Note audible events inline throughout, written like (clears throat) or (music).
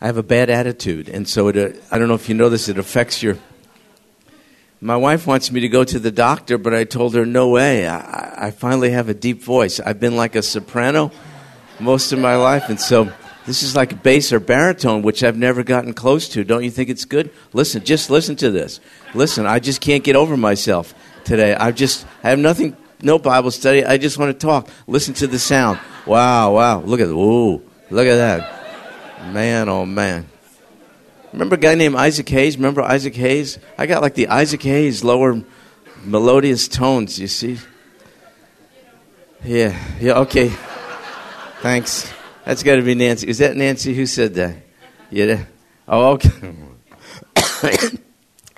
I have a bad attitude, and so it, uh, I don't know if you know this, it affects your. My wife wants me to go to the doctor, but I told her, no way. I, I finally have a deep voice. I've been like a soprano most of my life, and so this is like a bass or baritone, which I've never gotten close to. Don't you think it's good? Listen, just listen to this. Listen, I just can't get over myself today. I just, I have nothing, no Bible study. I just want to talk. Listen to the sound. Wow, wow. Look at, ooh, look at that. Man, oh man. Remember a guy named Isaac Hayes? Remember Isaac Hayes? I got like the Isaac Hayes lower melodious tones, you see? Yeah, yeah, okay. Thanks. That's got to be Nancy. Is that Nancy who said that? Yeah. Oh, okay. (coughs)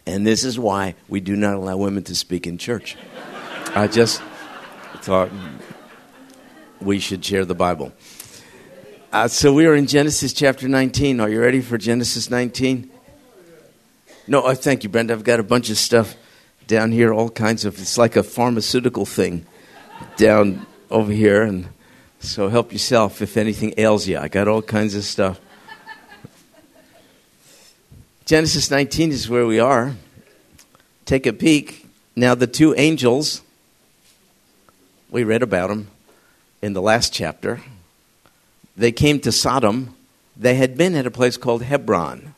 and this is why we do not allow women to speak in church. I just thought we should share the Bible. Uh, so we are in Genesis chapter 19. Are you ready for Genesis 19? No, oh, thank you, Brenda. I've got a bunch of stuff down here, all kinds of. It's like a pharmaceutical thing down over here, and so help yourself if anything ails you. I got all kinds of stuff. Genesis 19 is where we are. Take a peek. Now, the two angels, we read about them in the last chapter they came to Sodom. They had been at a place called Hebron.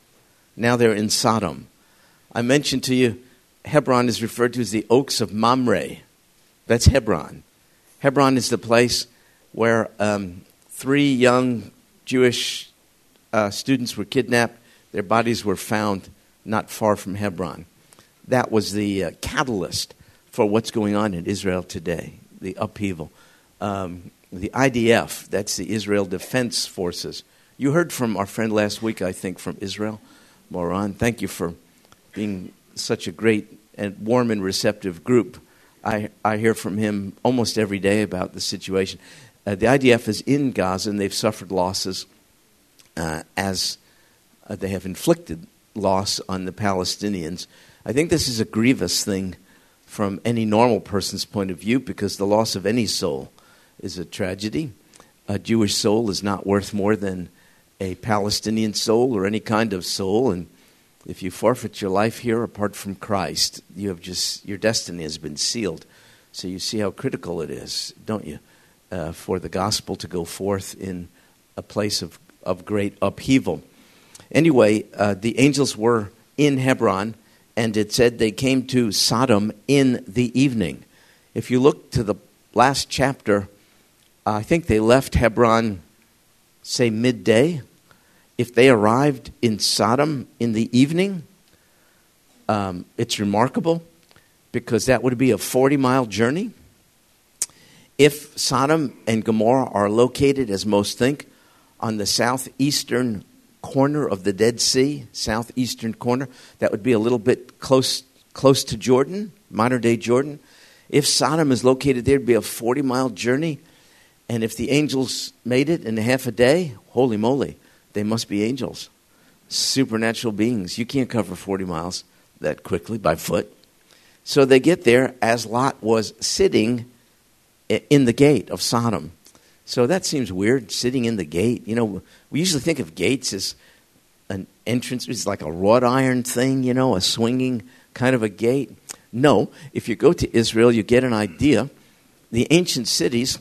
Now they're in Sodom. I mentioned to you, Hebron is referred to as the Oaks of Mamre. That's Hebron. Hebron is the place where um, three young Jewish uh, students were kidnapped. Their bodies were found not far from Hebron. That was the uh, catalyst for what's going on in Israel today, the upheaval. Um, the IDF, that's the Israel Defense Forces. You heard from our friend last week, I think, from Israel, Moran. Thank you for being such a great and warm and receptive group. I, I hear from him almost every day about the situation. Uh, the IDF is in Gaza and they've suffered losses uh, as uh, they have inflicted loss on the Palestinians. I think this is a grievous thing from any normal person's point of view because the loss of any soul is a tragedy. A Jewish soul is not worth more than a Palestinian soul or any kind of soul. And if you forfeit your life here apart from Christ, you have just your destiny has been sealed. So you see how critical it is, don't you, uh, for the gospel to go forth in a place of, of great upheaval. Anyway, uh, the angels were in Hebron, and it said they came to Sodom in the evening. If you look to the last chapter I think they left Hebron, say, midday. If they arrived in Sodom in the evening, um, it's remarkable because that would be a 40 mile journey. If Sodom and Gomorrah are located, as most think, on the southeastern corner of the Dead Sea, southeastern corner, that would be a little bit close, close to Jordan, modern day Jordan. If Sodom is located there, it'd be a 40 mile journey. And if the angels made it in half a day, holy moly, they must be angels, supernatural beings. You can't cover 40 miles that quickly by foot. So they get there as Lot was sitting in the gate of Sodom. So that seems weird, sitting in the gate. You know, we usually think of gates as an entrance, it's like a wrought iron thing, you know, a swinging kind of a gate. No, if you go to Israel, you get an idea. The ancient cities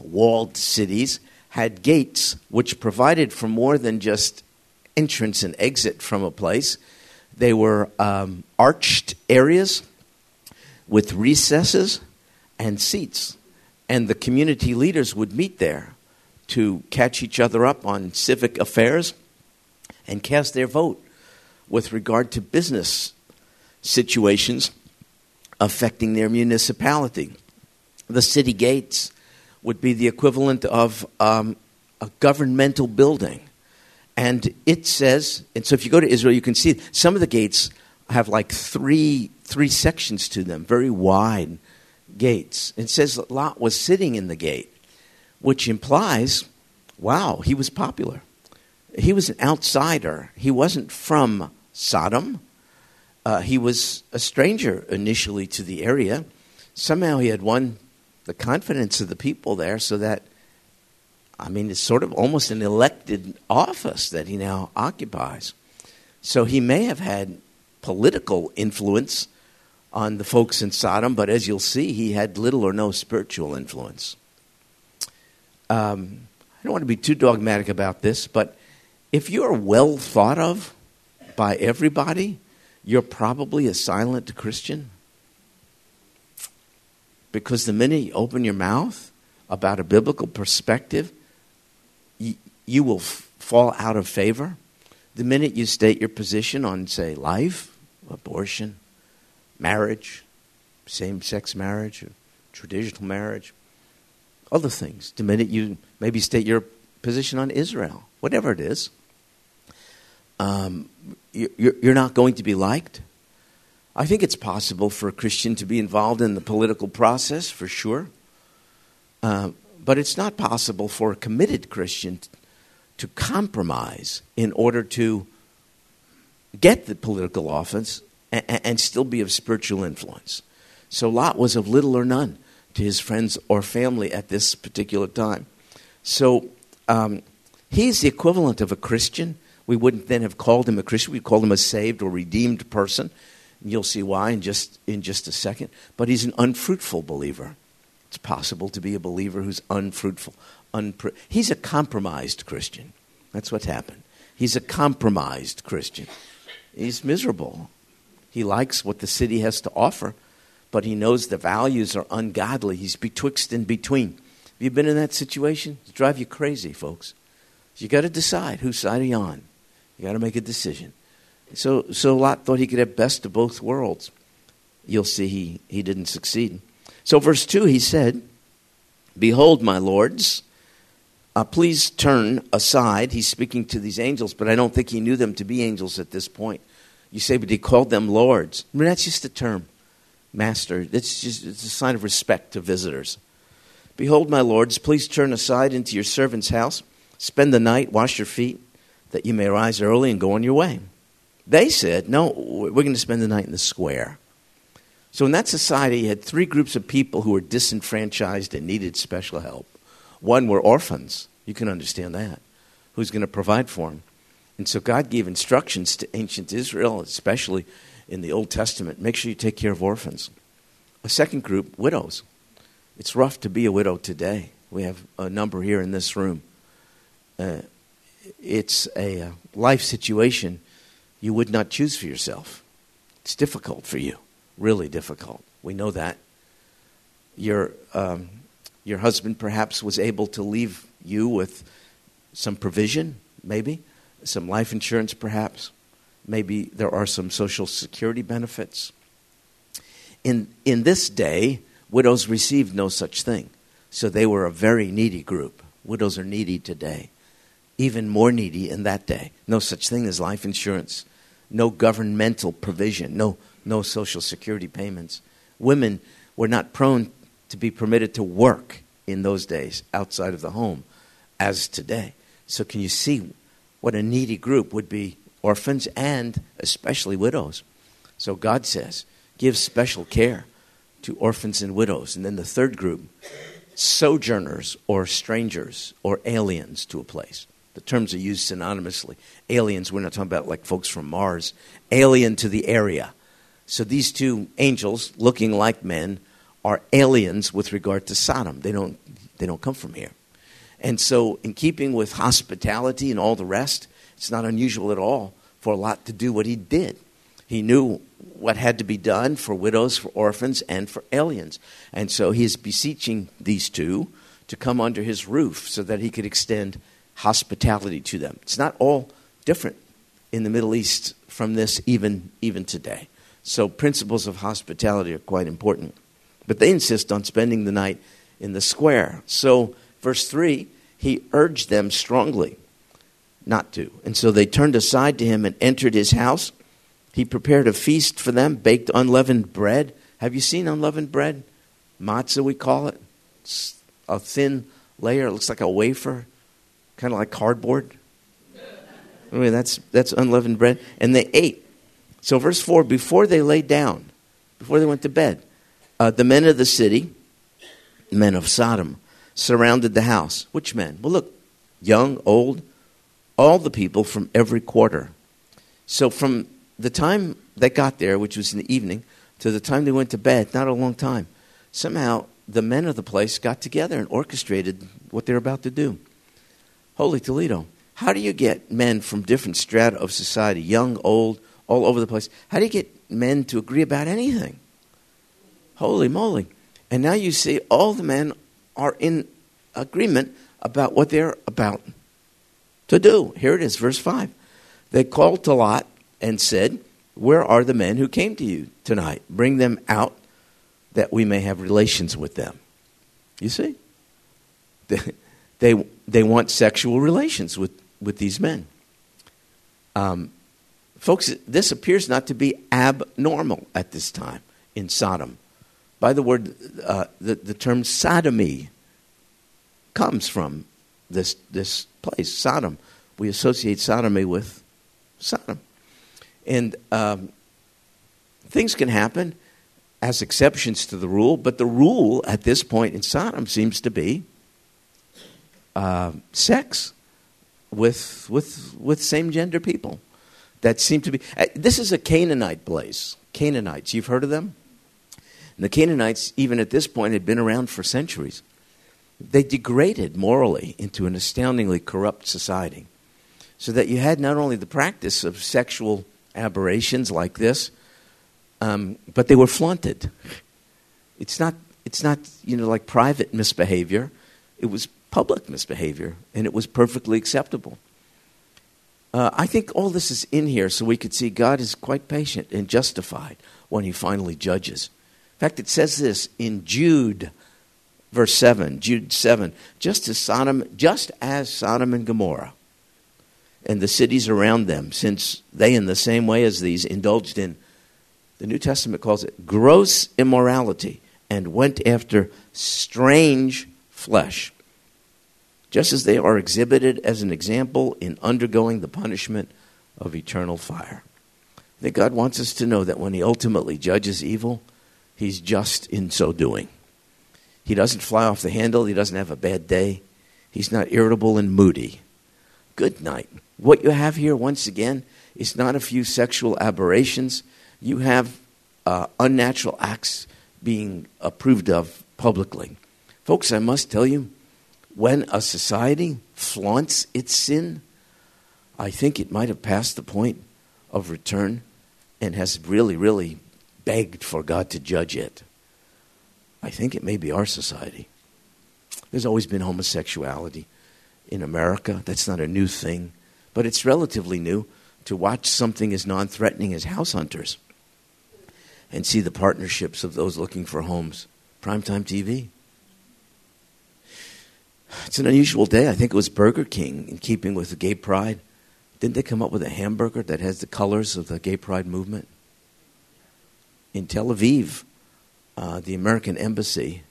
walled cities had gates which provided for more than just entrance and exit from a place. They were um, arched areas with recesses and seats. And the community leaders would meet there to catch each other up on civic affairs and cast their vote with regard to business situations affecting their municipality. The city gates would be the equivalent of um, a governmental building. And it says, and so if you go to Israel, you can see some of the gates have like three, three sections to them, very wide gates. It says that Lot was sitting in the gate, which implies, wow, he was popular. He was an outsider. He wasn't from Sodom. Uh, he was a stranger initially to the area. Somehow he had won the confidence of the people there so that I mean, it's sort of almost an elected office that he now occupies. So he may have had political influence on the folks in Sodom, but as you'll see, he had little or no spiritual influence. Um, I don't want to be too dogmatic about this, but if you're well thought of by everybody, you're probably a silent Christian. Because the minute you open your mouth about a biblical perspective, you, you will f- fall out of favor. The minute you state your position on, say, life, abortion, marriage, same sex marriage, traditional marriage, other things, the minute you maybe state your position on Israel, whatever it is, um, you're not going to be liked. I think it's possible for a Christian to be involved in the political process, for sure. Uh, but it's not possible for a committed Christian to compromise in order to get the political office and, and still be of spiritual influence. So Lot was of little or none to his friends or family at this particular time. So um, he's the equivalent of a Christian. We wouldn't then have called him a Christian. We'd call him a saved or redeemed person. You'll see why in just, in just a second. But he's an unfruitful believer. It's possible to be a believer who's unfruitful. Unpr- he's a compromised Christian. That's what's happened. He's a compromised Christian. He's miserable. He likes what the city has to offer, but he knows the values are ungodly. He's betwixt and between. Have you been in that situation? It drive you crazy, folks. You got to decide whose side are you on. You got to make a decision. So, so Lot thought he could have best of both worlds. You'll see he, he didn't succeed. So, verse 2, he said, Behold, my lords, uh, please turn aside. He's speaking to these angels, but I don't think he knew them to be angels at this point. You say, but he called them lords. I mean, that's just a term, master. It's just it's a sign of respect to visitors. Behold, my lords, please turn aside into your servant's house, spend the night, wash your feet, that you may rise early and go on your way. They said, No, we're going to spend the night in the square. So in that society, you had three groups of people who were disenfranchised and needed special help. One were orphans. You can understand that. Who's going to provide for them? And so God gave instructions to ancient Israel, especially in the Old Testament make sure you take care of orphans. A second group, widows. It's rough to be a widow today. We have a number here in this room. Uh, it's a uh, life situation you would not choose for yourself. It's difficult for you, really difficult. We know that. Your, um, your husband perhaps was able to leave you with some provision, maybe, some life insurance perhaps. Maybe there are some social security benefits. In, in this day, widows received no such thing. So they were a very needy group. Widows are needy today even more needy in that day. No such thing as life insurance, no governmental provision, no, no social security payments. Women were not prone to be permitted to work in those days outside of the home as today. So, can you see what a needy group would be orphans and especially widows? So, God says, give special care to orphans and widows. And then the third group, sojourners or strangers or aliens to a place. The terms are used synonymously. Aliens, we're not talking about like folks from Mars, alien to the area. So these two angels, looking like men, are aliens with regard to Sodom. They don't, they don't come from here. And so, in keeping with hospitality and all the rest, it's not unusual at all for Lot to do what he did. He knew what had to be done for widows, for orphans, and for aliens. And so he is beseeching these two to come under his roof so that he could extend hospitality to them. It's not all different in the Middle East from this even, even today. So, principles of hospitality are quite important. But they insist on spending the night in the square. So, verse 3 he urged them strongly not to. And so they turned aside to him and entered his house. He prepared a feast for them, baked unleavened bread. Have you seen unleavened bread? Matzah, we call it. It's a thin layer, it looks like a wafer kind of like cardboard. I mean, that's, that's unleavened bread. And they ate. So, verse 4 before they lay down, before they went to bed, uh, the men of the city, men of Sodom, surrounded the house. Which men? Well, look, young, old, all the people from every quarter. So from the time they got there, which was in the evening, to the time they went to bed, not a long time, somehow the men of the place got together and orchestrated what they're about to do. Holy Toledo. How do you get men from different strata of society, young, old, all over the place? How do you get men to agree about anything? Holy moly. And now you see all the men are in agreement about what they're about to do. Here it is, verse 5. They called to Lot and said, Where are the men who came to you tonight? Bring them out that we may have relations with them. You see? (laughs) They, they, want sexual relations with, with these men. Um, folks, this appears not to be abnormal at this time in Sodom. By the word, uh, the, the term sodomy comes from this, this place, Sodom. We associate sodomy with Sodom. And um, things can happen as exceptions to the rule, but the rule at this point in Sodom seems to be uh, sex with, with, with same gender people. That seem to be. Uh, this is a Canaanite place. Canaanites, you've heard of them? And the Canaanites, even at this point, had been around for centuries. They degraded morally into an astoundingly corrupt society. So that you had not only the practice of sexual aberrations like this, um, but they were flaunted. It's not, it's not, you know, like private misbehavior. It was public misbehavior, and it was perfectly acceptable. Uh, I think all this is in here so we could see God is quite patient and justified when He finally judges. In fact, it says this in Jude, verse seven, Jude seven, just as Sodom, just as Sodom and Gomorrah, and the cities around them, since they, in the same way as these, indulged in the New Testament calls it gross immorality and went after strange flesh, just as they are exhibited as an example in undergoing the punishment of eternal fire. That God wants us to know that when He ultimately judges evil, He's just in so doing. He doesn't fly off the handle, He doesn't have a bad day, He's not irritable and moody. Good night. What you have here, once again, is not a few sexual aberrations you have uh, unnatural acts being approved of publicly. Folks, I must tell you, when a society flaunts its sin, I think it might have passed the point of return and has really, really begged for God to judge it. I think it may be our society. There's always been homosexuality in America. That's not a new thing, but it's relatively new to watch something as non threatening as house hunters and see the partnerships of those looking for homes. Primetime TV. It's an unusual day. I think it was Burger King, in keeping with the gay pride. Didn't they come up with a hamburger that has the colors of the gay pride movement? In Tel Aviv, uh, the American embassy,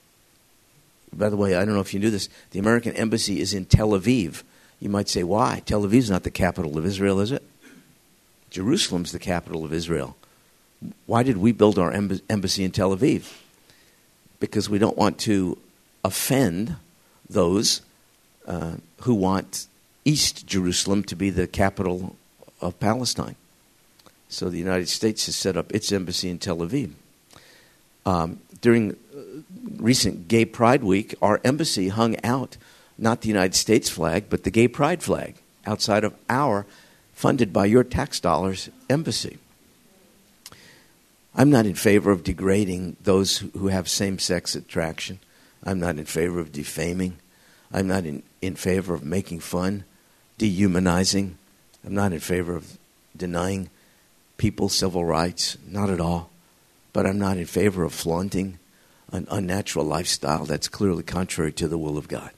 by the way, I don't know if you knew this, the American embassy is in Tel Aviv. You might say, why? Tel Aviv is not the capital of Israel, is it? Jerusalem's the capital of Israel. Why did we build our embassy in Tel Aviv? Because we don't want to offend those uh, who want East Jerusalem to be the capital of Palestine. So the United States has set up its embassy in Tel Aviv. Um, during uh, recent Gay Pride Week, our embassy hung out not the United States flag, but the Gay Pride flag outside of our, funded by your tax dollars, embassy. I'm not in favor of degrading those who have same sex attraction. I'm not in favor of defaming. I'm not in, in favor of making fun, dehumanizing. I'm not in favor of denying people civil rights, not at all. But I'm not in favor of flaunting an unnatural lifestyle that's clearly contrary to the will of God.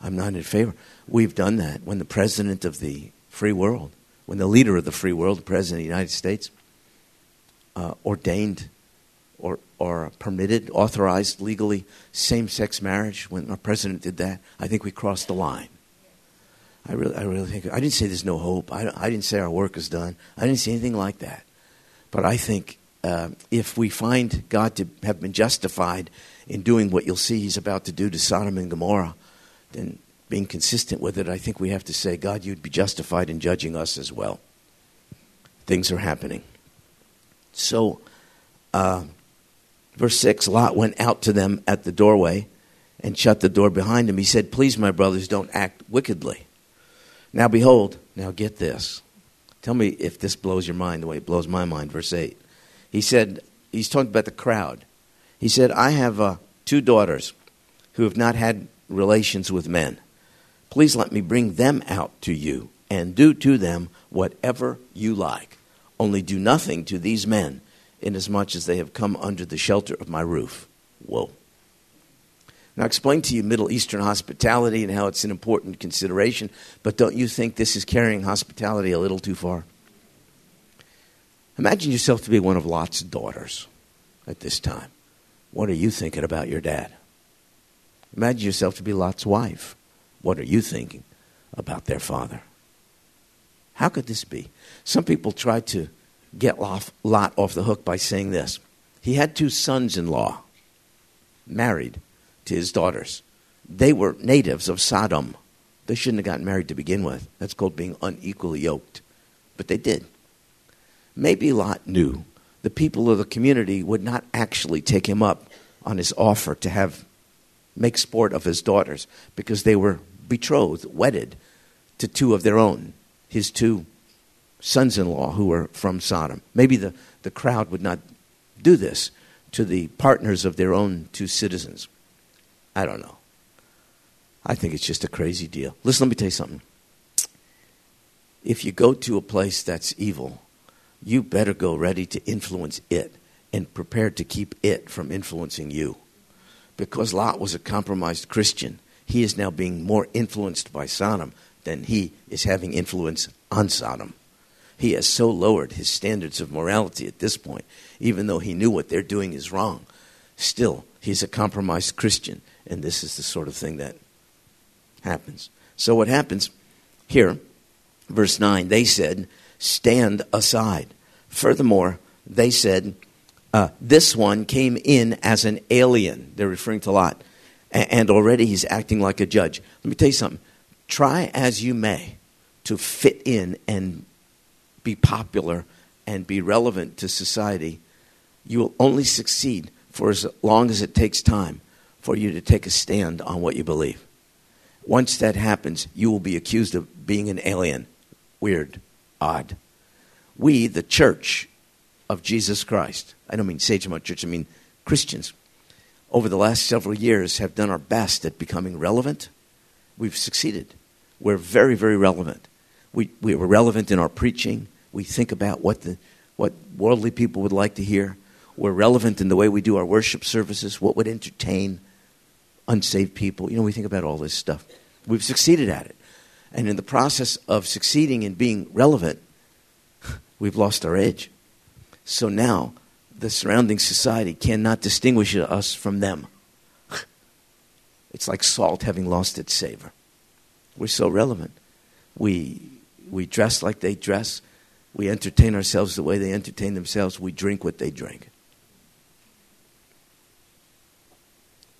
I'm not in favor. We've done that when the president of the free world, when the leader of the free world, the president of the United States, uh, ordained or, or permitted, authorized legally same sex marriage. When our president did that, I think we crossed the line. I really, I really think, I didn't say there's no hope. I, I didn't say our work is done. I didn't say anything like that. But I think uh, if we find God to have been justified in doing what you'll see he's about to do to Sodom and Gomorrah, then being consistent with it, I think we have to say, God, you'd be justified in judging us as well. Things are happening. So, uh, verse 6 Lot went out to them at the doorway and shut the door behind him. He said, Please, my brothers, don't act wickedly. Now, behold, now get this. Tell me if this blows your mind the way it blows my mind. Verse 8. He said, He's talking about the crowd. He said, I have uh, two daughters who have not had relations with men. Please let me bring them out to you and do to them whatever you like. Only do nothing to these men, inasmuch as they have come under the shelter of my roof. Whoa. Now, I explained to you Middle Eastern hospitality and how it's an important consideration, but don't you think this is carrying hospitality a little too far? Imagine yourself to be one of Lot's daughters at this time. What are you thinking about your dad? Imagine yourself to be Lot's wife. What are you thinking about their father? How could this be? Some people try to get Lot off the hook by saying this. He had two sons in law, married to his daughters. They were natives of Sodom. They shouldn't have gotten married to begin with. That's called being unequally yoked. But they did. Maybe Lot knew the people of the community would not actually take him up on his offer to have make sport of his daughters because they were betrothed, wedded to two of their own, his two sons in law who were from Sodom. Maybe the, the crowd would not do this to the partners of their own two citizens. I don't know. I think it's just a crazy deal. Listen, let me tell you something. If you go to a place that's evil, you better go ready to influence it and prepared to keep it from influencing you. Because Lot was a compromised Christian, he is now being more influenced by Sodom than he is having influence on Sodom. He has so lowered his standards of morality at this point, even though he knew what they're doing is wrong. Still, he's a compromised Christian, and this is the sort of thing that happens. So, what happens here, verse 9, they said, stand aside. Furthermore, they said, uh, this one came in as an alien. They're referring to Lot. And already he's acting like a judge. Let me tell you something. Try as you may to fit in and be popular and be relevant to society, you will only succeed for as long as it takes time for you to take a stand on what you believe. Once that happens, you will be accused of being an alien. Weird odd. We, the church of Jesus Christ, I don't mean Sagemont Church, I mean Christians, over the last several years have done our best at becoming relevant. We've succeeded. We're very, very relevant. We, we were relevant in our preaching. We think about what, the, what worldly people would like to hear. We're relevant in the way we do our worship services, what would entertain unsaved people. You know, we think about all this stuff. We've succeeded at it. And in the process of succeeding and being relevant, (laughs) we've lost our edge. So now the surrounding society cannot distinguish us from them. (laughs) It's like salt having lost its savor. We're so relevant. We, we dress like they dress. We entertain ourselves the way they entertain themselves. We drink what they drink.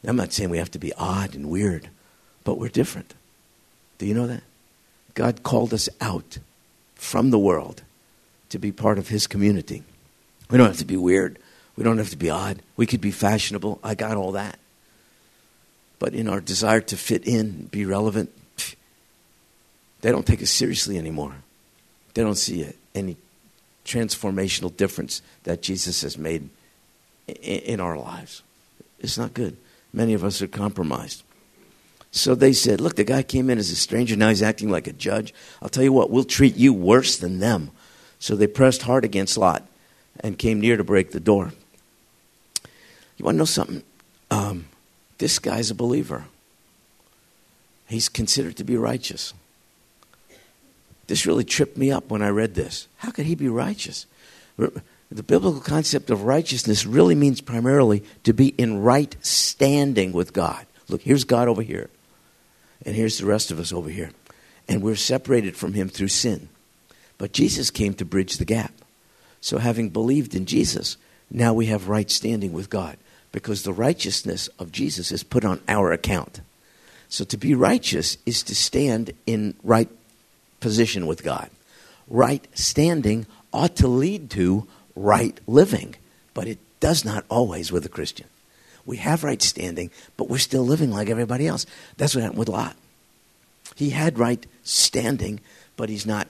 I'm not saying we have to be odd and weird, but we're different. Do you know that? God called us out from the world to be part of His community. We don't have to be weird. We don't have to be odd. We could be fashionable. I got all that. But in our desire to fit in, be relevant, they don't take it seriously anymore. They don't see it, any transformational difference that Jesus has made in our lives. It's not good. Many of us are compromised. So they said, Look, the guy came in as a stranger. Now he's acting like a judge. I'll tell you what, we'll treat you worse than them. So they pressed hard against Lot and came near to break the door. You want to know something? Um, this guy's a believer, he's considered to be righteous. This really tripped me up when I read this. How could he be righteous? The biblical concept of righteousness really means primarily to be in right standing with God. Look, here's God over here. And here's the rest of us over here. And we're separated from him through sin. But Jesus came to bridge the gap. So, having believed in Jesus, now we have right standing with God because the righteousness of Jesus is put on our account. So to be righteous is to stand in right position with God. Right standing ought to lead to right living, but it does not always with a Christian. We have right standing, but we're still living like everybody else. That's what happened with Lot. He had right standing, but he's not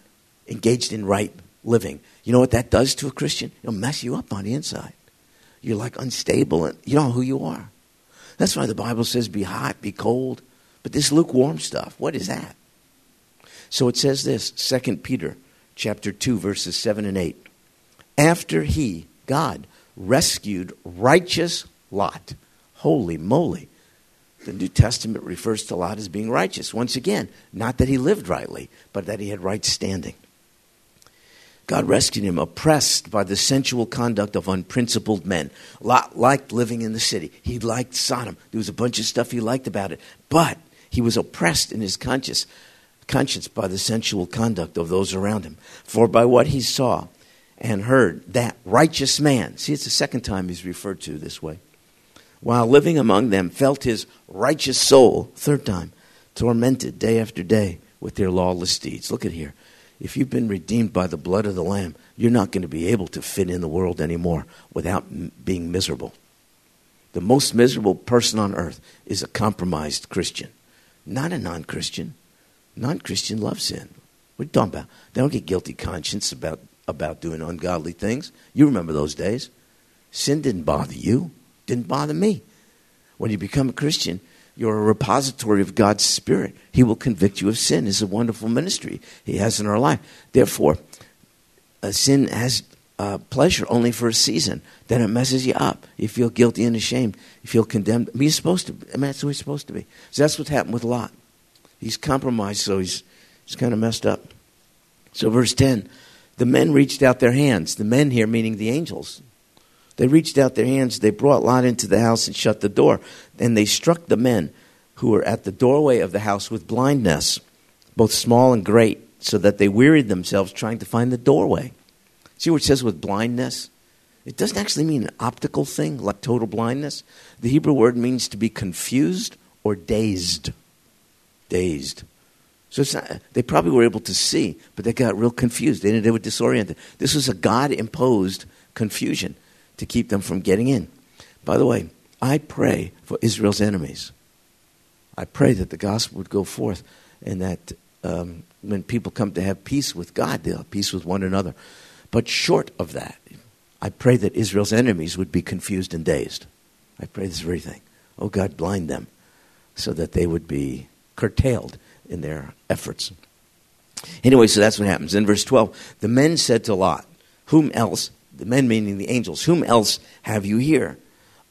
engaged in right living. You know what that does to a Christian? It'll mess you up on the inside. You're like unstable and you don't know who you are. That's why the Bible says be hot, be cold. But this lukewarm stuff, what is that? So it says this, 2 Peter chapter 2 verses 7 and 8. After he, God, rescued righteous Lot. Holy moly. The New Testament refers to Lot as being righteous. Once again, not that he lived rightly, but that he had right standing. God rescued him, oppressed by the sensual conduct of unprincipled men. Lot liked living in the city. He liked Sodom. There was a bunch of stuff he liked about it. But he was oppressed in his conscience, conscience by the sensual conduct of those around him. For by what he saw and heard, that righteous man, see, it's the second time he's referred to this way, while living among them, felt his righteous soul, third time, tormented day after day with their lawless deeds. Look at here if you've been redeemed by the blood of the Lamb, you're not going to be able to fit in the world anymore without m- being miserable. The most miserable person on earth is a compromised Christian, not a non Christian. Non Christian loves sin. You talking about? They don't get guilty conscience about, about doing ungodly things. You remember those days. Sin didn't bother you, didn't bother me. When you become a Christian, you're a repository of God's Spirit. He will convict you of sin. It's a wonderful ministry He has in our life. Therefore, sin has uh, pleasure only for a season. Then it messes you up. You feel guilty and ashamed. You feel condemned. I mean, you're supposed to. I mean, that's who he's supposed to be. So that's what happened with Lot. He's compromised, so he's he's kind of messed up. So verse ten, the men reached out their hands. The men here meaning the angels. They reached out their hands, they brought Lot into the house and shut the door. And they struck the men who were at the doorway of the house with blindness, both small and great, so that they wearied themselves trying to find the doorway. See what it says with blindness? It doesn't actually mean an optical thing like total blindness. The Hebrew word means to be confused or dazed. Dazed. So not, they probably were able to see, but they got real confused. They, they were disoriented. This was a God imposed confusion to keep them from getting in. By the way, I pray for Israel's enemies. I pray that the gospel would go forth and that um, when people come to have peace with God, they'll have peace with one another. But short of that, I pray that Israel's enemies would be confused and dazed. I pray this very thing. Oh God, blind them so that they would be curtailed in their efforts. Anyway, so that's what happens. In verse 12, the men said to Lot, Whom else the men meaning the angels, whom else have you here?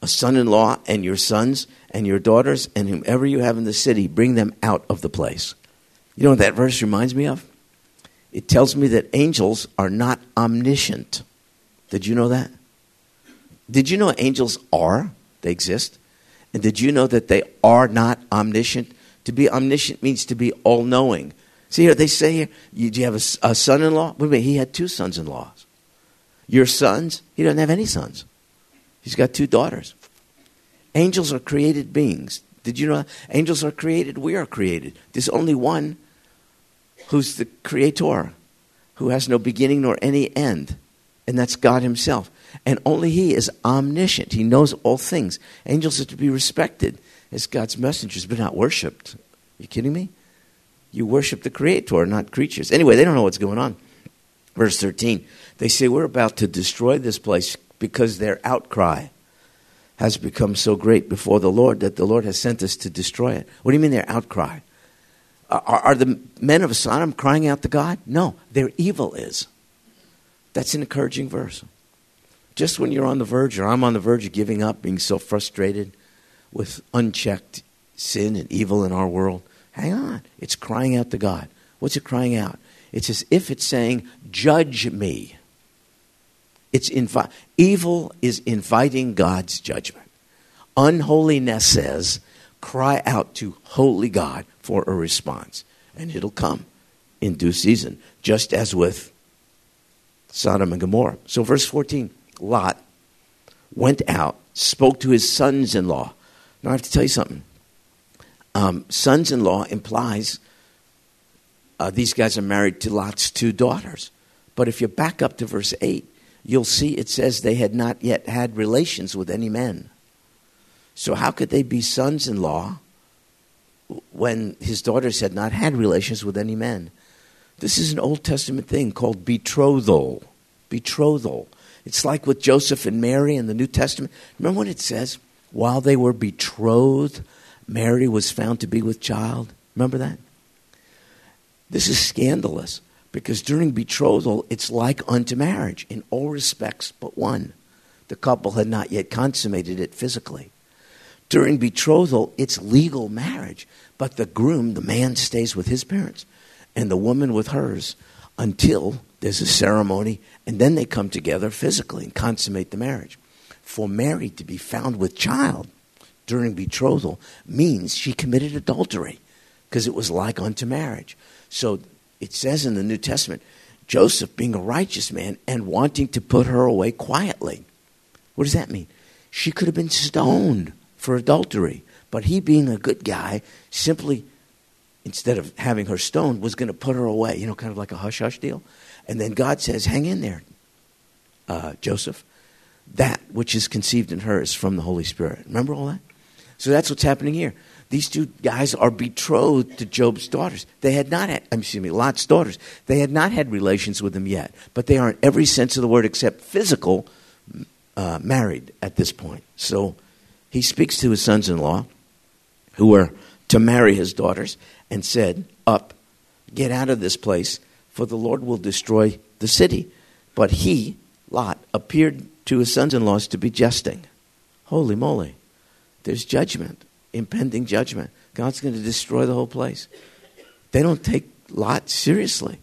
A son in law and your sons and your daughters and whomever you have in the city, bring them out of the place. You know what that verse reminds me of? It tells me that angels are not omniscient. Did you know that? Did you know angels are? They exist. And did you know that they are not omniscient? To be omniscient means to be all knowing. See here, they say here, you, do you have a, a son in law? Wait a minute, he had two sons in laws. Your sons, he doesn't have any sons. He's got two daughters. Angels are created beings. Did you know? Angels are created. We are created. There's only one who's the creator, who has no beginning nor any end, and that's God Himself. And only He is omniscient. He knows all things. Angels are to be respected as God's messengers, but not worshipped. You kidding me? You worship the Creator, not creatures. Anyway, they don't know what's going on. Verse 13 they say, We're about to destroy this place because their outcry has become so great before the Lord that the Lord has sent us to destroy it. What do you mean their outcry? Are, are the men of Sodom crying out to God? No, their evil is. That's an encouraging verse. Just when you're on the verge, or I'm on the verge of giving up, being so frustrated with unchecked sin and evil in our world, hang on. It's crying out to God. What's it crying out? It's as if it's saying, Judge me. It's invi- evil is inviting God's judgment. Unholiness says, cry out to holy God for a response, and it'll come in due season, just as with Sodom and Gomorrah. So, verse 14 Lot went out, spoke to his sons in law. Now, I have to tell you something. Um, sons in law implies uh, these guys are married to Lot's two daughters. But if you back up to verse 8, you'll see it says they had not yet had relations with any men. So, how could they be sons in law when his daughters had not had relations with any men? This is an Old Testament thing called betrothal. Betrothal. It's like with Joseph and Mary in the New Testament. Remember when it says, while they were betrothed, Mary was found to be with child? Remember that? This is scandalous because during betrothal, it's like unto marriage in all respects but one. The couple had not yet consummated it physically. During betrothal, it's legal marriage, but the groom, the man, stays with his parents and the woman with hers until there's a ceremony and then they come together physically and consummate the marriage. For Mary to be found with child during betrothal means she committed adultery because it was like unto marriage. So it says in the New Testament, Joseph being a righteous man and wanting to put her away quietly. What does that mean? She could have been stoned for adultery, but he, being a good guy, simply, instead of having her stoned, was going to put her away, you know, kind of like a hush hush deal. And then God says, Hang in there, uh, Joseph. That which is conceived in her is from the Holy Spirit. Remember all that? So that's what's happening here. These two guys are betrothed to Job's daughters. They had not had, excuse me, Lot's daughters. They had not had relations with them yet, but they are in every sense of the word except physical uh, married at this point. So he speaks to his sons in law, who were to marry his daughters, and said, Up, get out of this place, for the Lord will destroy the city. But he, Lot, appeared to his sons in laws to be jesting. Holy moly, there's judgment impending judgment. God's going to destroy the whole place. They don't take Lot seriously.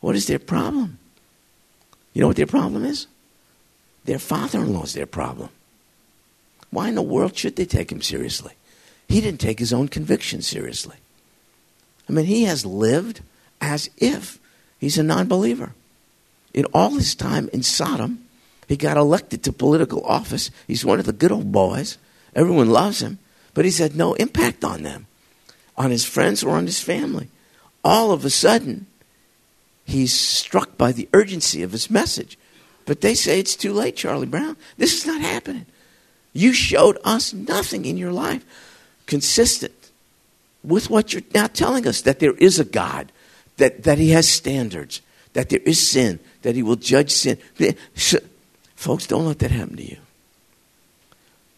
What is their problem? You know what their problem is? Their father in law is their problem. Why in the world should they take him seriously? He didn't take his own conviction seriously. I mean, he has lived as if he's a non believer. In all his time in Sodom, he got elected to political office. He's one of the good old boys. Everyone loves him but he's had no impact on them, on his friends or on his family. All of a sudden, he's struck by the urgency of his message. But they say it's too late, Charlie Brown. This is not happening. You showed us nothing in your life consistent with what you're now telling us that there is a God, that, that He has standards, that there is sin, that He will judge sin. Folks, don't let that happen to you.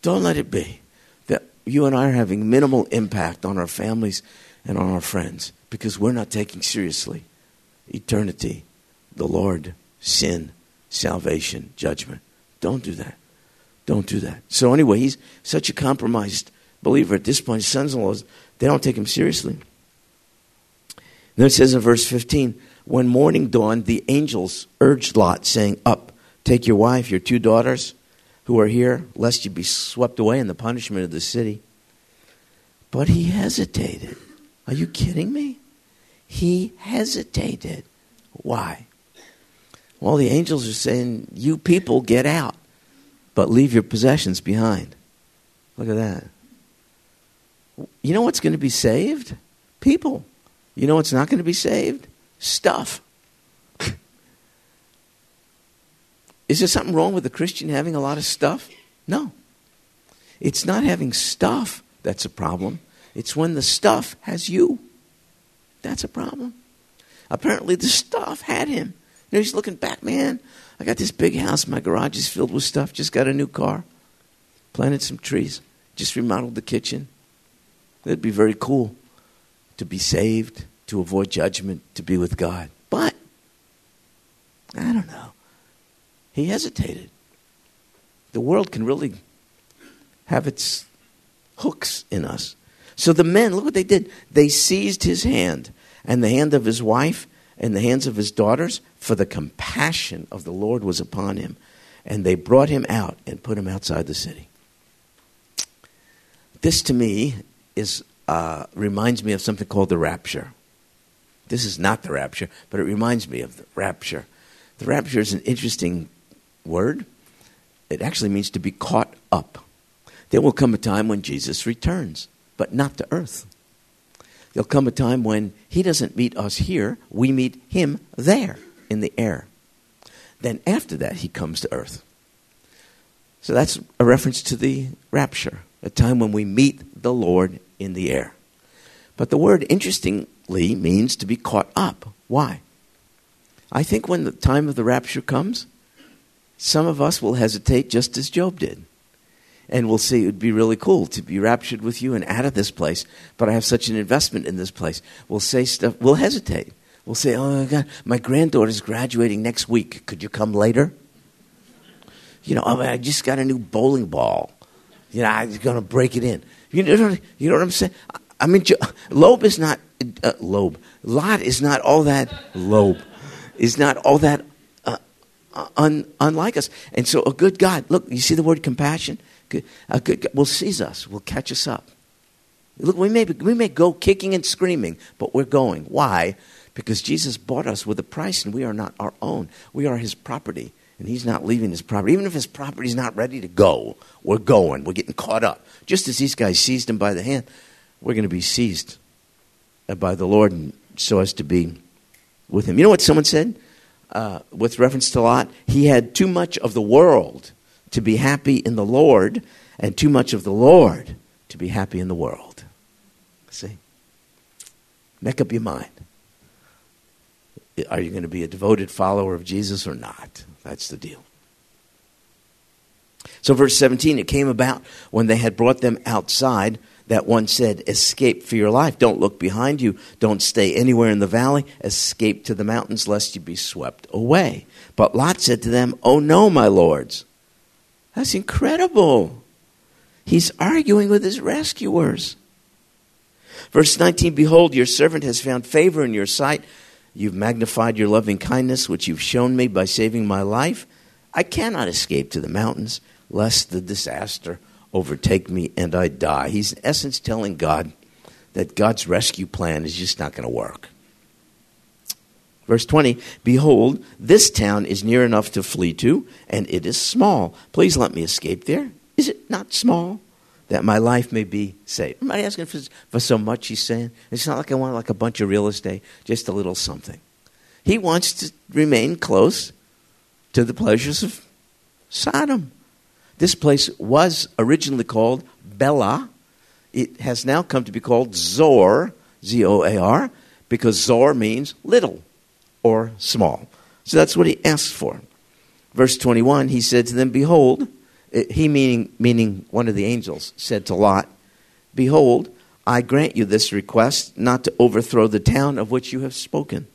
Don't let it be that you and I are having minimal impact on our families and on our friends because we're not taking seriously eternity, the Lord, sin, salvation, judgment. Don't do that. Don't do that. So, anyway, he's such a compromised believer at this point. His sons in law, they don't take him seriously. then it says in verse 15 When morning dawned, the angels urged Lot, saying, Up, take your wife, your two daughters who are here, lest you be swept away in the punishment of the city. But he hesitated. Are you kidding me? He hesitated. Why? Well, the angels are saying, You people get out, but leave your possessions behind. Look at that. You know what's going to be saved? People. You know what's not going to be saved? Stuff. Is there something wrong with a Christian having a lot of stuff? No. It's not having stuff that's a problem. It's when the stuff has you. That's a problem. Apparently, the stuff had him. You know, he's looking back, man. I got this big house. My garage is filled with stuff. Just got a new car. Planted some trees. Just remodeled the kitchen. It'd be very cool to be saved, to avoid judgment, to be with God. But, I don't know. He hesitated. The world can really have its hooks in us. So the men, look what they did. They seized his hand and the hand of his wife and the hands of his daughters, for the compassion of the Lord was upon him. And they brought him out and put him outside the city. This to me is, uh, reminds me of something called the rapture. This is not the rapture, but it reminds me of the rapture. The rapture is an interesting word. it actually means to be caught up. There will come a time when Jesus returns, but not to earth. There'll come a time when he doesn't meet us here, we meet him there in the air. Then after that, he comes to earth. So that's a reference to the rapture, a time when we meet the Lord in the air. But the word, interestingly, means to be caught up. Why? I think when the time of the rapture comes, some of us will hesitate just as Job did. And we'll say it would be really cool to be raptured with you and out of this place, but I have such an investment in this place. We'll say stuff, we'll hesitate. We'll say, oh my God, my granddaughter's graduating next week. Could you come later? You know, I, I just got a new bowling ball. You know, I'm going to break it in. You know, you know what I'm saying? I mean, Loeb is not, uh, Loeb, Lot is not all that, Loeb, is not all that Uh, un, unlike us. And so a good God, look, you see the word compassion? A good God will seize us, will catch us up. Look, we may, we may go kicking and screaming, but we're going. Why? Because Jesus bought us with a price and we are not our own. We are his property and he's not leaving his property. Even if his property is not ready to go, we're going. We're getting caught up. Just as these guys seized him by the hand, we're going to be seized by the Lord so as to be with him. You know what someone said uh, with reference to Lot? He had too much of the world to be happy in the Lord and too much of the Lord to be happy in the world. See? Make up your mind. Are you going to be a devoted follower of Jesus or not? That's the deal. So, verse 17 it came about when they had brought them outside that one said, Escape for your life. Don't look behind you. Don't stay anywhere in the valley. Escape to the mountains, lest you be swept away. But Lot said to them, Oh no, my lords. That's incredible. He's arguing with his rescuers. Verse 19 Behold, your servant has found favor in your sight You've magnified your loving kindness, which you've shown me by saving my life. I cannot escape to the mountains, lest the disaster overtake me and I die. He's, in essence, telling God that God's rescue plan is just not going to work. Verse 20 Behold, this town is near enough to flee to, and it is small. Please let me escape there. Is it not small? that my life may be saved. I'm not asking for, for so much, he's saying. It's not like I want like a bunch of real estate, just a little something. He wants to remain close to the pleasures of Sodom. This place was originally called Bela. It has now come to be called Zoar, Z O A R, because Zoar means little or small. So that's what he asked for. Verse 21 he said to them, Behold, eh, he meaning meaning one of the angels said to Lot, "Behold, I grant you this request, not to overthrow the town of which you have spoken.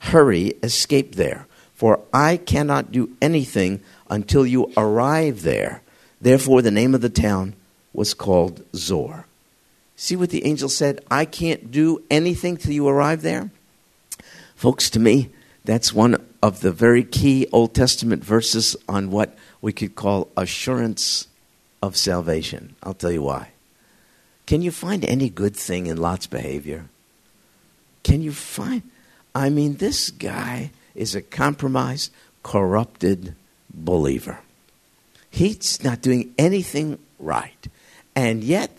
Hurry, escape there, for I cannot do anything until you arrive there." Therefore, the name of the town was called Zoar. See what the angel said? I can't do anything till you arrive there. Folks, to me, that's one of the very key Old Testament verses on what we could call assurance of salvation. I'll tell you why. Can you find any good thing in Lot's behavior? Can you find? I mean, this guy is a compromised, corrupted believer. He's not doing anything right. And yet,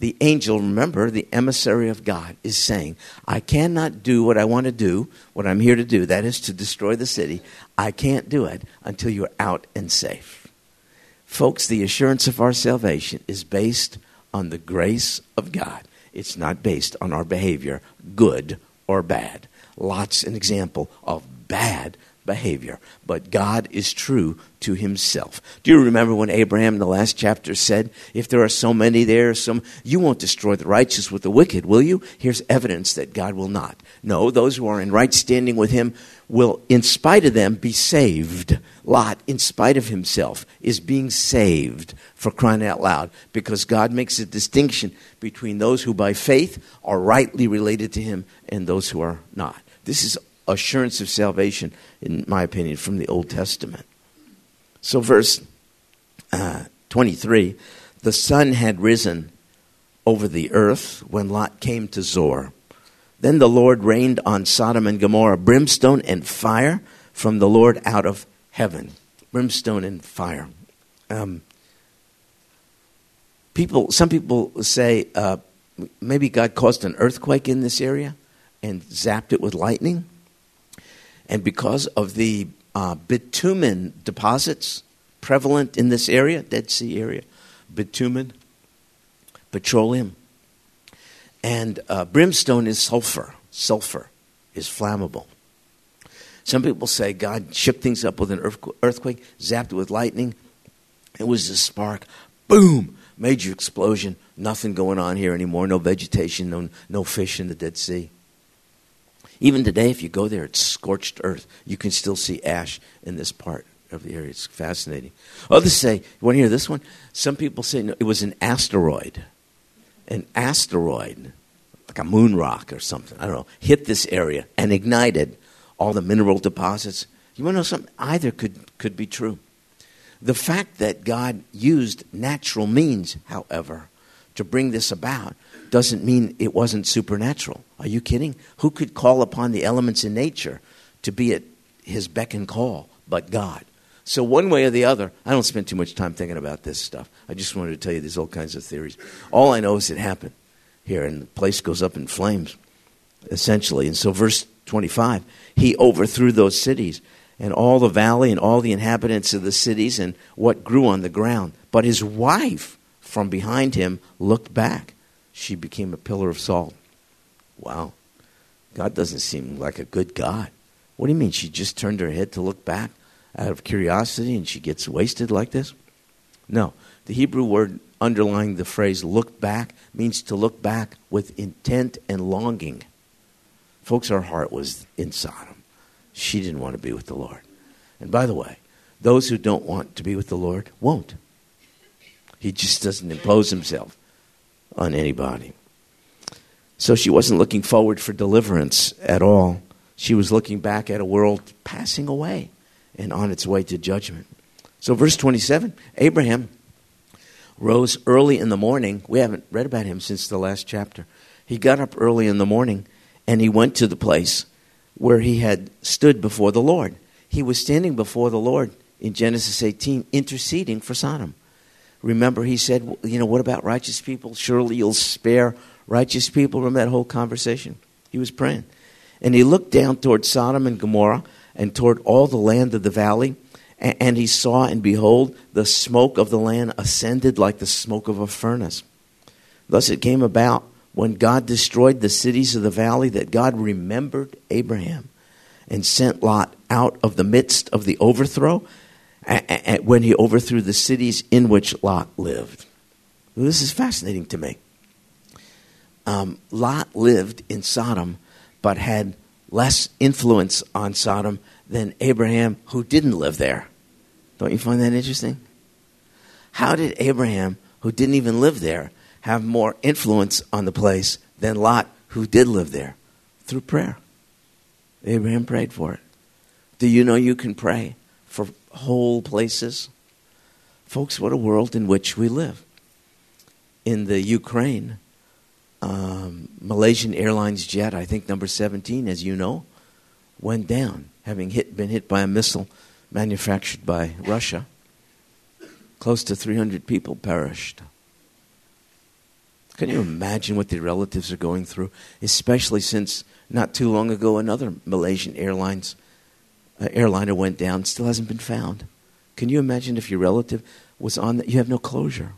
the angel, remember, the emissary of God, is saying, I cannot do what I want to do, what I'm here to do, that is to destroy the city. I can't do it until you're out and safe. Folks, the assurance of our salvation is based on the grace of God. It's not based on our behavior, good or bad. Lot's an example of bad behavior. But God is true to himself. Do you remember when Abraham in the last chapter said, If there are so many there, some, you won't destroy the righteous with the wicked, will you? Here's evidence that God will not. No, those who are in right standing with him will, in spite of them, be saved. Lot, in spite of himself, is being saved for crying out loud because God makes a distinction between those who by faith are rightly related to him and those who are not. This is assurance of salvation, in my opinion, from the Old Testament. So, verse uh, 23 the sun had risen over the earth when Lot came to Zoar. Then the Lord rained on Sodom and Gomorrah brimstone and fire from the Lord out of heaven. Brimstone and fire. Um, people, some people say uh, maybe God caused an earthquake in this area and zapped it with lightning. And because of the uh, bitumen deposits prevalent in this area, Dead Sea area, bitumen, petroleum, and uh, brimstone is sulfur. Sulfur is flammable. Some people say God shook things up with an earthquake, zapped it with lightning. It was a spark. Boom! Major explosion. Nothing going on here anymore. No vegetation, no, no fish in the Dead Sea. Even today, if you go there, it's scorched earth. You can still see ash in this part of the area. It's fascinating. Others say, you want to hear this one? Some people say no, it was an asteroid. An asteroid, like a moon rock or something, I don't know, hit this area and ignited all the mineral deposits. You want to know something? Either could, could be true. The fact that God used natural means, however, to bring this about doesn't mean it wasn't supernatural. Are you kidding? Who could call upon the elements in nature to be at his beck and call but God? So, one way or the other, I don't spend too much time thinking about this stuff. I just wanted to tell you there's all kinds of theories. All I know is it happened here, and the place goes up in flames, essentially. And so, verse 25, he overthrew those cities and all the valley and all the inhabitants of the cities and what grew on the ground. But his wife from behind him looked back. She became a pillar of salt. Wow. God doesn't seem like a good God. What do you mean? She just turned her head to look back out of curiosity and she gets wasted like this? No. The Hebrew word underlying the phrase look back means to look back with intent and longing. Folks, her heart was in Sodom. She didn't want to be with the Lord. And by the way, those who don't want to be with the Lord won't. He just doesn't impose himself on anybody. So she wasn't looking forward for deliverance at all. She was looking back at a world passing away and on its way to judgment. So, verse 27 Abraham rose early in the morning. We haven't read about him since the last chapter. He got up early in the morning and he went to the place where he had stood before the Lord. He was standing before the Lord in Genesis 18, interceding for Sodom. Remember, he said, You know, what about righteous people? Surely you'll spare righteous people. Remember that whole conversation? He was praying. And he looked down toward Sodom and Gomorrah and toward all the land of the valley. And he saw, and behold, the smoke of the land ascended like the smoke of a furnace. Thus it came about when God destroyed the cities of the valley that God remembered Abraham and sent Lot out of the midst of the overthrow when he overthrew the cities in which Lot lived. This is fascinating to me. Um, Lot lived in Sodom, but had less influence on Sodom than Abraham, who didn't live there. Don't you find that interesting? How did Abraham, who didn't even live there, have more influence on the place than Lot, who did live there, through prayer. Abraham prayed for it. Do you know you can pray whole places? Folks, what a world in which we live. In the Ukraine, um, Malaysian Airlines jet, I think number 17, as you know, went down, having hit, been hit by a missile manufactured by Russia. Close to 300 people perished. Can you imagine what the relatives are going through? Especially since not too long ago, another Malaysian Airlines airliner went down, still hasn't been found. Can you imagine if your relative was on that? You have no closure.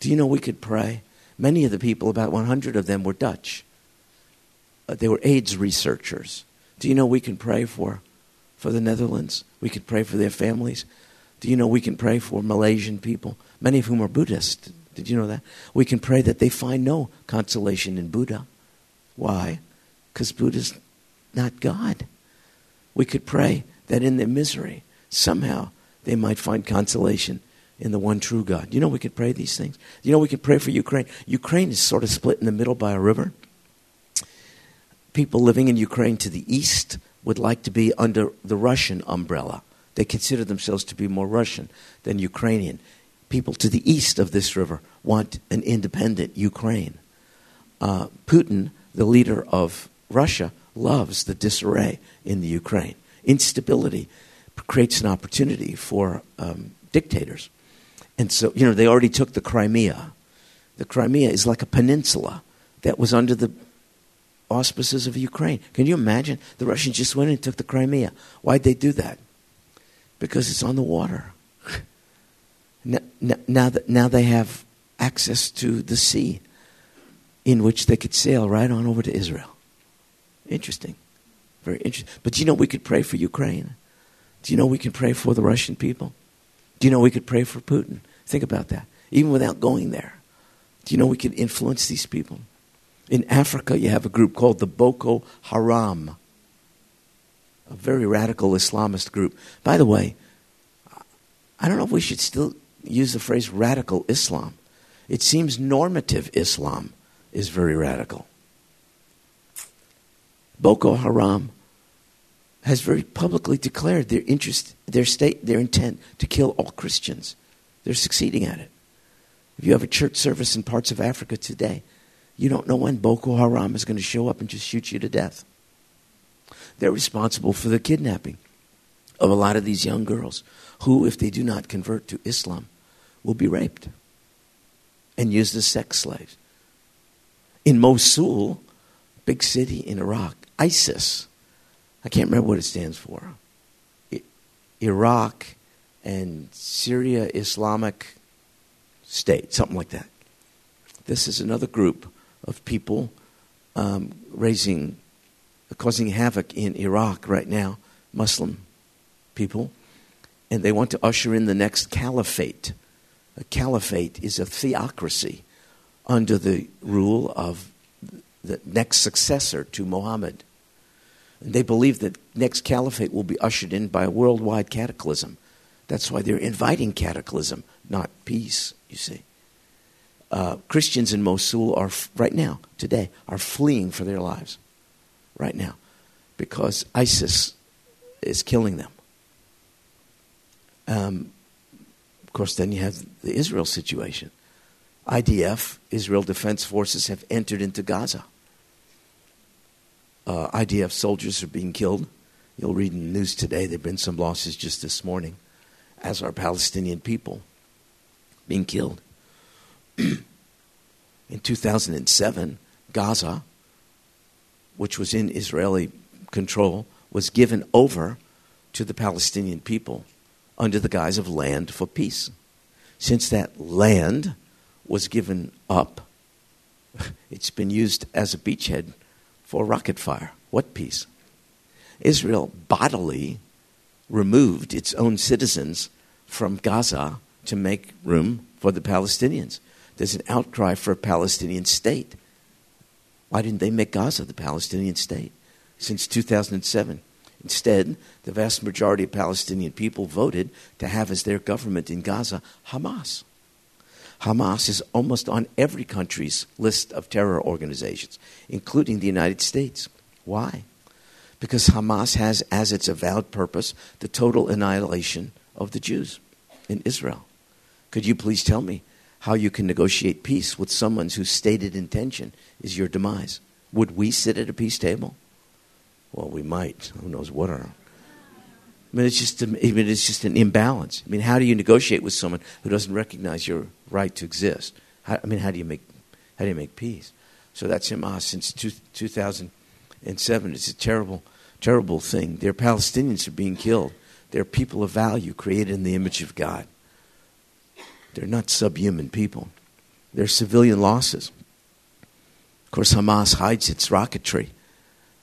Do you know we could pray? Many of the people, about 100 of them, were Dutch. Uh, they were AIDS researchers. Do you know we can pray for, for the Netherlands? We could pray for their families. Do you know we can pray for Malaysian people, many of whom are Buddhist? Did you know that? We can pray that they find no consolation in Buddha. Why? Because Buddha's not God. We could pray that in their misery, somehow they might find consolation in the one true God. You know we could pray these things? You know we could pray for Ukraine? Ukraine is sort of split in the middle by a river. People living in Ukraine to the east would like to be under the Russian umbrella. They consider themselves to be more Russian than Ukrainian people to the east of this river want an independent Ukraine. Uh, Putin, the leader of Russia, loves the disarray in the Ukraine. Instability creates an opportunity for um, dictators. And so, you know, they already took the Crimea. The Crimea is like a peninsula that was under the auspices of Ukraine. Can you imagine? The Russians just went and took the Crimea. Why'd they do that? Because it's on the water. now, now, now they have access to the sea in which they could sail right on over to Israel. Interesting. Very interesting. But do you know we could pray for Ukraine? Do you know we can pray for the Russian people? Do you know we could pray for Putin? Think about that. Even without going there. Do you know we could influence these people? In Africa, you have a group called the Boko Haram, a very radical Islamist group. By the way, I don't know if we should still use the phrase radical Islam. It seems normative Islam is very radical. Boko Haram has very publicly declared their interest, their state, their intent to kill all Christians. They're succeeding at it. If you have a church service in parts of Africa today, you don't know when Boko Haram is going to show up and just shoot you to death. They're responsible for the kidnapping of a lot of these young girls who, if they do not convert to Islam, will be raped and used as sex slaves. In Mosul, big city in Iraq, ISIS, I can't remember what it stands for, Iraq and Syria Islamic State, something like that. This is another group of people um, raising, causing havoc in Iraq right now, Muslim people, and they want to usher in the next caliphate. A caliphate is a theocracy under the rule of the next successor to Muhammad. They believe that next caliphate will be ushered in by a worldwide cataclysm. That's why they're inviting cataclysm, not peace, you see uh, Christians in Mosul are right now, today, are fleeing for their lives, right now, because ISIS is killing them. Um, of course, then you have the Israel situation. IDF, Israel Defense Forces, have entered into Gaza. Uh, IDF soldiers are being killed. You'll read in the news today there have been some losses just this morning, as are Palestinian people being killed. (clears throat) in 2007, Gaza, which was in Israeli control, was given over to the Palestinian people under the guise of land for peace. Since that land was given up, (laughs) it's been used as a beachhead for rocket fire. What peace? Israel bodily removed its own citizens from Gaza to make room for the Palestinians. There's an outcry for a Palestinian state. Why didn't they make Gaza the Palestinian state since 2007? Instead, the vast majority of Palestinian people voted to have as their government in Gaza Hamas. Hamas is almost on every country's list of terror organizations, including the United States. Why? Because Hamas has as its avowed purpose the total annihilation of the Jews in Israel. Could you please tell me how you can negotiate peace with someone whose stated intention is your demise? Would we sit at a peace table? Well, we might. Who knows what are. I mean, it's just, I mean, it's just an imbalance. I mean, how do you negotiate with someone who doesn't recognize your right to exist? How, I mean, how do you make, how do you make peace? So that's Hamas uh, since two, 2007. It's a terrible, terrible thing. Their Palestinians are being killed. They're people of value created in the image of God. They're not subhuman people. They're civilian losses. Of course, Hamas hides its rocketry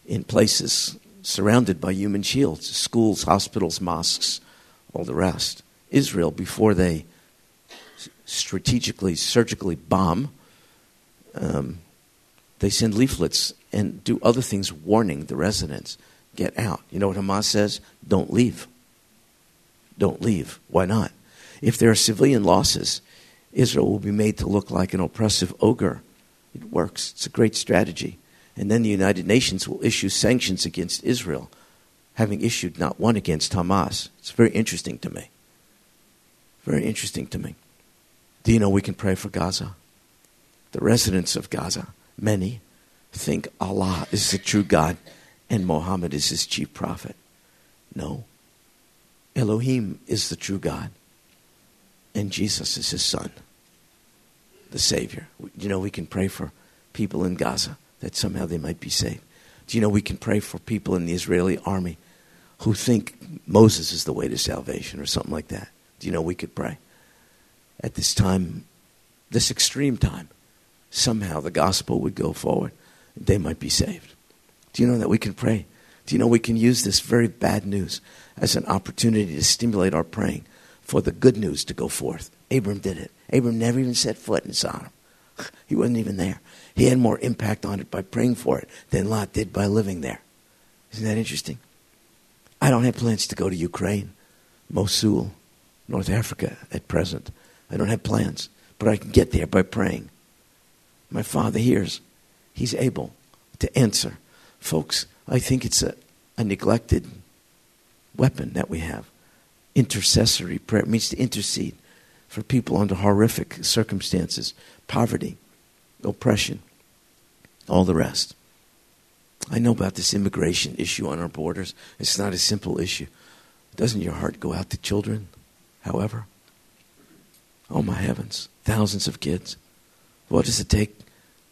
in places surrounded by human shields schools, hospitals, mosques, all the rest. Israel, before they strategically, surgically bomb, um, they send leaflets and do other things warning the residents get out. You know what Hamas says? Don't leave. Don't leave. Why not? If there are civilian losses, Israel will be made to look like an oppressive ogre. It works. It's a great strategy. And then the United Nations will issue sanctions against Israel, having issued not one against Hamas. It's very interesting to me. Very interesting to me. Do you know we can pray for Gaza? The residents of Gaza, many, think Allah is the true God and Muhammad is his chief prophet. No. Elohim is the true God. and Jesus is his son, the Savior. You know, we can pray for people in Gaza that somehow they might be saved. Do you know we can pray for people in the Israeli army who think Moses is the way to salvation or something like that? Do you know we could pray? At this time, this extreme time, somehow the gospel would go forward. They might be saved. Do you know that we can pray? Do you know we can use this very bad news as an opportunity to stimulate our praying for the good news to go forth? Abram did it. Abram never even set foot in Sodom. (laughs) He wasn't even there. He had more impact on it by praying for it than Lot did by living there. Isn't that interesting? I don't have plans to go to Ukraine, Mosul, North Africa at present. I don't have plans, but I can get there by praying. My Father hears. He's able to answer. Folks, I think it's a, a neglected weapon that we have. Intercessory prayer it means to intercede for people under horrific circumstances, poverty, oppression, all the rest. I know about this immigration issue on our borders. It's not a simple issue. Doesn't your heart go out to children, however? Oh, my heavens. Thousands of kids. What does it take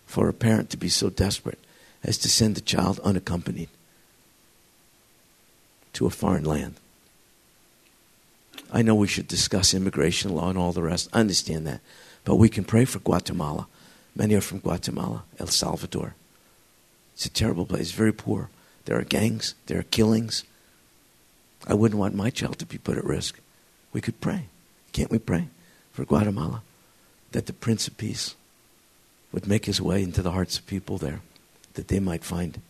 for a parent to be so desperate as to send a child unaccompanied to a foreign land? I know we should discuss immigration law and all the rest. I understand that. But we can pray for Guatemala. Many are from Guatemala, El Salvador. It's a terrible place, very poor. There are gangs, there are killings. I wouldn't want my child to be put at risk. We could pray. Can't we pray for Guatemala? That the Prince of Peace would make his way into the hearts of people there, that they might find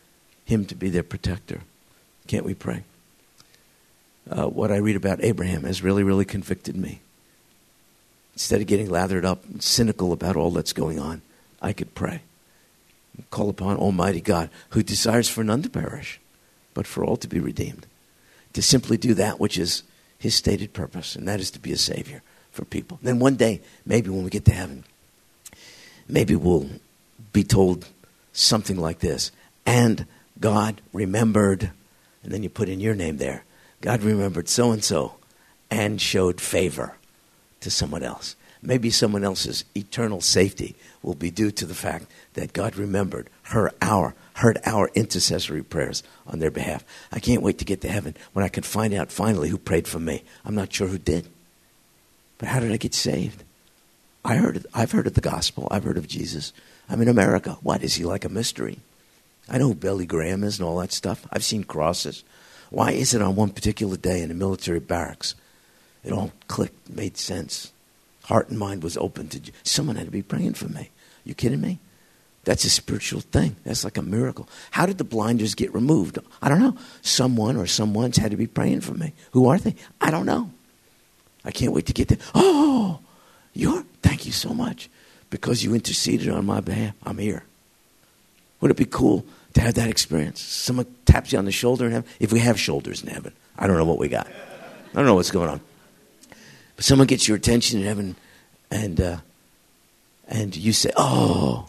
him to be their protector. Can't we pray? Uh, what I read about Abraham has really, really convicted me. Instead of getting lathered up and cynical about all that's going on, I could pray call upon Almighty God, who desires for none to perish, but for all to be redeemed, to simply do that which is his stated purpose, and that is to be a Savior for people. Then one day, maybe when we get to heaven, maybe we'll be told something like this And God remembered, and then you put in your name there God remembered so and so and showed favor to someone else. Maybe someone else's eternal safety will be due to the fact that God remembered her our heard our intercessory prayers on their behalf. I can't wait to get to heaven when I can find out finally who prayed for me. I'm not sure who did. But how did I get saved? I heard I've heard of the gospel. I've heard of Jesus. I'm in America. What is he like a mystery? I know who Billy Graham is and all that stuff. I've seen crosses. Why is it on one particular day in a military barracks? It all clicked, made sense. Heart and mind was open to someone had to be praying for me. You kidding me? That's a spiritual thing. That's like a miracle. How did the blinders get removed? I don't know. Someone or someone's had to be praying for me. Who are they? I don't know. I can't wait to get there. Oh, you're, thank you so much. Because you interceded on my behalf, I'm here. Wouldn't it be cool to have that experience? Someone taps you on the shoulder in heaven. If we have shoulders in heaven, I don't know what we got. I don't know what's going on. But someone gets your attention in heaven and uh, and you say, Oh,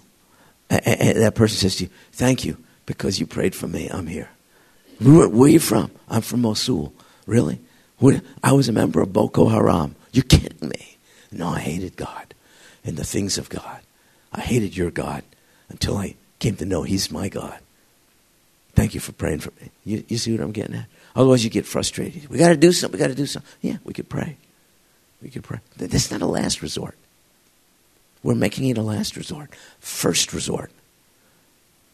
and that person says to you, Thank you, because you prayed for me. I'm here. Where, where are you from? I'm from Mosul. Really? I was a member of Boko Haram. You're kidding me. No, I hated God and the things of God. I hated your God until I came to know He's my God. Thank you for praying for me. You, you see what I'm getting at? Otherwise, you get frustrated. We got to do something. We got to do something. Yeah, we could pray. We could pray. That's not a last resort. We're making it a last resort, first resort.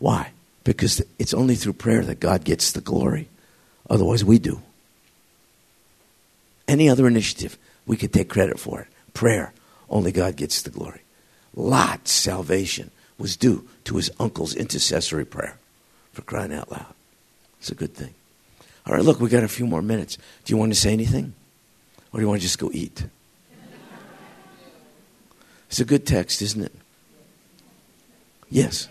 Why? Because it's only through prayer that God gets the glory. Otherwise, we do. Any other initiative, we could take credit for it. Prayer, only God gets the glory. Lot's salvation was due to his uncle's intercessory prayer, for crying out loud. It's a good thing. All right, look, we got a few more minutes. Do you want to say anything? Or do you want to just go eat? It's a good text, isn't it? Yes.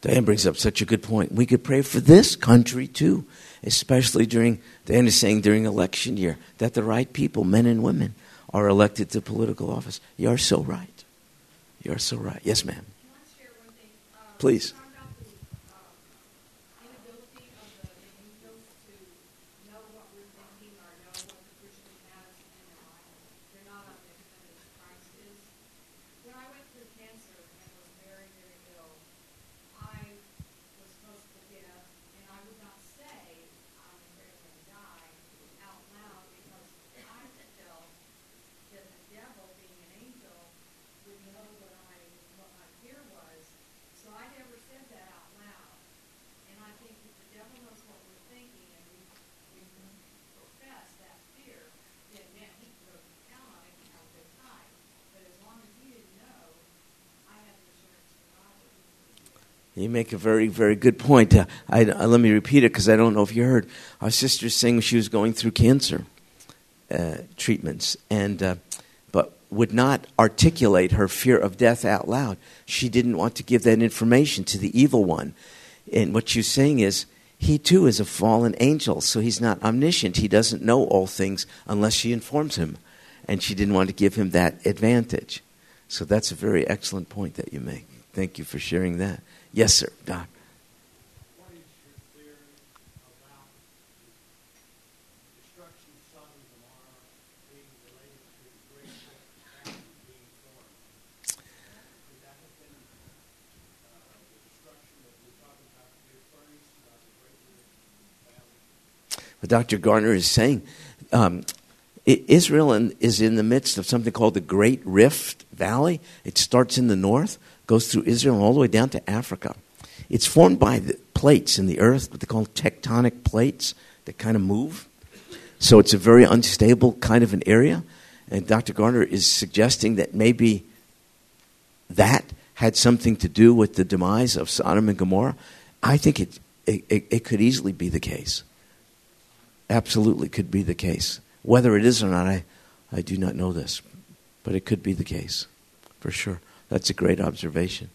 Diane brings up such a good point. We could pray for this country too, especially during, Diane is saying during election year, that the right people, men and women, are elected to political office. You are so right. You are so right. Yes, ma'am. Please. You make a very, very good point. Uh, I, I, let me repeat it because I don't know if you heard. Our sister saying she was going through cancer uh, treatments, and uh, but would not articulate her fear of death out loud. She didn't want to give that information to the evil one. And what she's saying is, he too is a fallen angel, so he's not omniscient. He doesn't know all things unless she informs him, and she didn't want to give him that advantage. So that's a very excellent point that you make. Thank you for sharing that. Yes, sir, Doc. But Dr. Garner is saying um, Israel is in the midst of something called the Great Rift Valley. It starts in the north, goes through Israel all the way down to Africa. It's formed by the plates in the earth, what they call tectonic plates that kind of move. So it's a very unstable kind of an area. And Dr. Garner is suggesting that maybe that had something to do with the demise of Sodom and Gomorrah. I think it, it, it could easily be the case. Absolutely could be the case. Whether it is or not, I, I do not know this. But it could be the case, for sure. That's a great observation.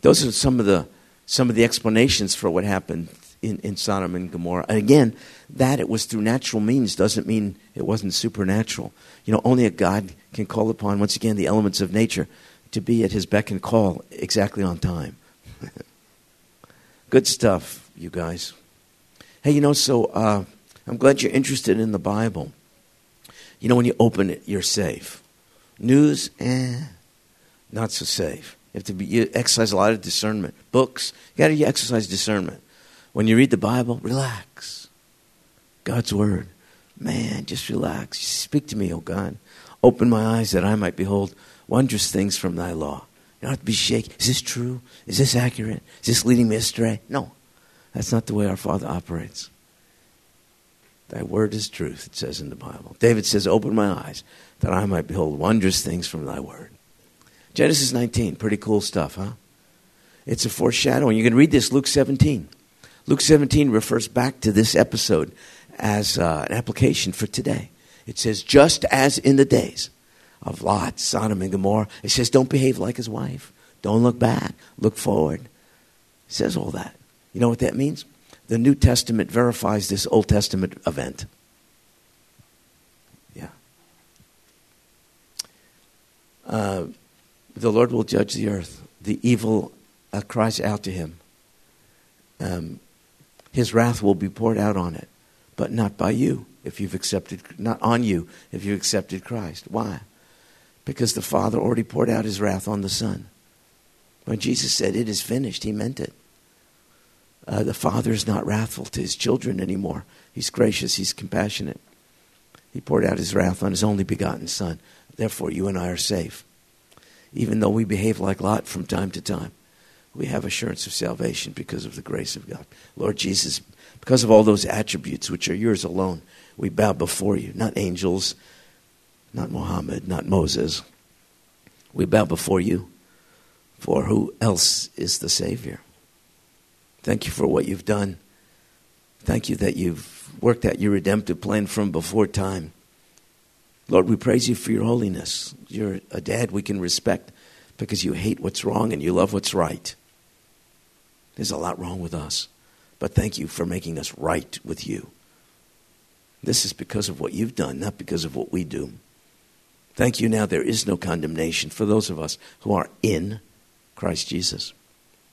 Those are some of the some of the explanations for what happened in, in Sodom and Gomorrah. And again, that it was through natural means doesn't mean it wasn't supernatural. You know, only a God can call upon, once again, the elements of nature to be at his beck and call exactly on time. (laughs) Good stuff, you guys. Hey, you know, so uh, I'm glad you're interested in the Bible. You know, when you open it, you're safe. News, eh not so safe. You have to be, you exercise a lot of discernment. Books, you got to exercise discernment. When you read the Bible, relax. God's Word. Man, just relax. Speak to me, O God. Open my eyes that I might behold wondrous things from thy law. You don't have to be shaken. Is this true? Is this accurate? Is this leading me astray? No. That's not the way our Father operates. Thy word is truth, it says in the Bible. David says, Open my eyes that I might behold wondrous things from thy word. Genesis 19, pretty cool stuff, huh? It's a foreshadowing. You can read this, Luke 17. Luke 17 refers back to this episode as uh, an application for today. It says, just as in the days of Lot, Sodom, and Gomorrah, it says, don't behave like his wife. Don't look back, look forward. It says all that. You know what that means? The New Testament verifies this Old Testament event. Yeah. Uh, the Lord will judge the earth. The evil uh, cries out to him. Um, his wrath will be poured out on it, but not by you if you've accepted, not on you if you've accepted Christ. Why? Because the Father already poured out his wrath on the Son. When Jesus said, It is finished, he meant it. Uh, the Father is not wrathful to his children anymore. He's gracious, he's compassionate. He poured out his wrath on his only begotten Son. Therefore, you and I are safe even though we behave like Lot from time to time, we have assurance of salvation because of the grace of God. Lord Jesus, because of all those attributes which are yours alone, we bow before you, not angels, not Muhammad, not Moses. We bow before you, for who else is the Savior? Thank you for what you've done. Thank you that you've worked out your redemptive plan from before time. Lord, we praise you for your holiness. You're a dad we can respect because you hate what's wrong and you love what's right. There's a lot wrong with us, but thank you for making us right with you. This is because of what you've done, not because of what we do. Thank you now there is no condemnation for those of us who are in Christ Jesus.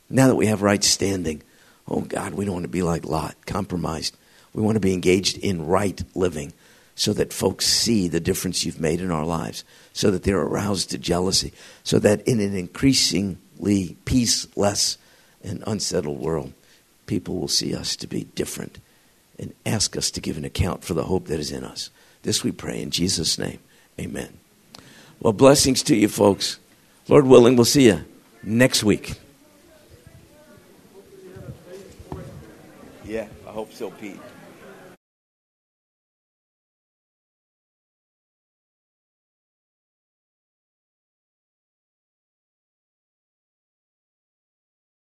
Now that we have right standing, oh God, we don't want to be like Lot, compromised. We want to be engaged in right living so that folks see the difference you've made in our lives, so that they're aroused to jealousy, so that in an increasingly peaceless and unsettled world, people will see us to be different and ask us to give an account for the hope that is in us. This we pray in Jesus' name. Amen. Well, blessings to you, folks. Lord willing, we'll see you next week. Yeah, I hope so, Pete.